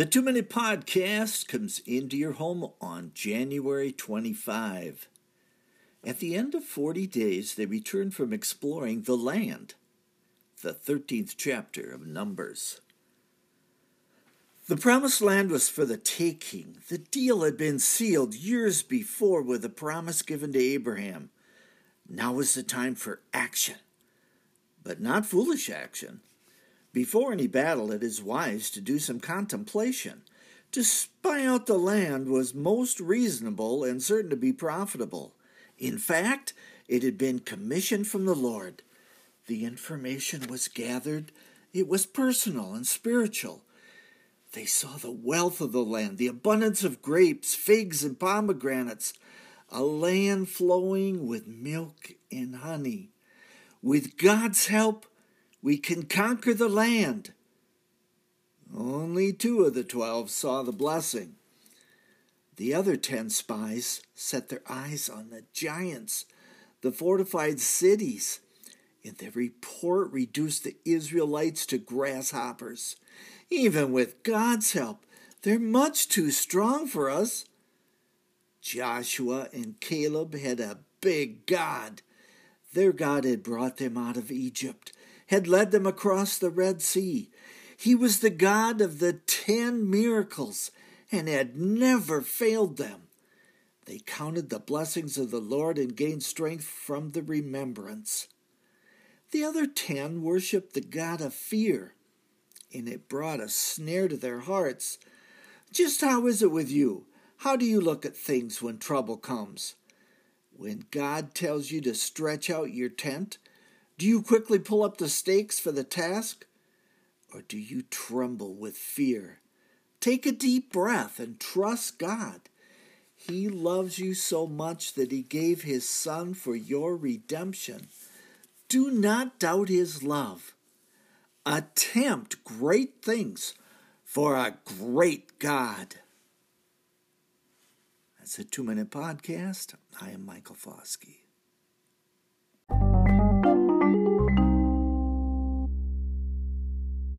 The Two Minute Podcast comes into your home on January 25. At the end of 40 days, they return from exploring the land, the 13th chapter of Numbers. The promised land was for the taking. The deal had been sealed years before with a promise given to Abraham. Now was the time for action, but not foolish action. Before any battle, it is wise to do some contemplation. To spy out the land was most reasonable and certain to be profitable. In fact, it had been commissioned from the Lord. The information was gathered, it was personal and spiritual. They saw the wealth of the land, the abundance of grapes, figs, and pomegranates, a land flowing with milk and honey. With God's help, we can conquer the land. Only two of the twelve saw the blessing. The other ten spies set their eyes on the giants, the fortified cities, and their report reduced the Israelites to grasshoppers. Even with God's help, they're much too strong for us. Joshua and Caleb had a big God. Their God had brought them out of Egypt had led them across the Red Sea. He was the God of the ten miracles and had never failed them. They counted the blessings of the Lord and gained strength from the remembrance. The other ten worshiped the God of fear, and it brought a snare to their hearts. Just how is it with you? How do you look at things when trouble comes? When God tells you to stretch out your tent, do you quickly pull up the stakes for the task? Or do you tremble with fear? Take a deep breath and trust God. He loves you so much that He gave His Son for your redemption. Do not doubt His love. Attempt great things for a great God. That's a two minute podcast. I am Michael Foskey.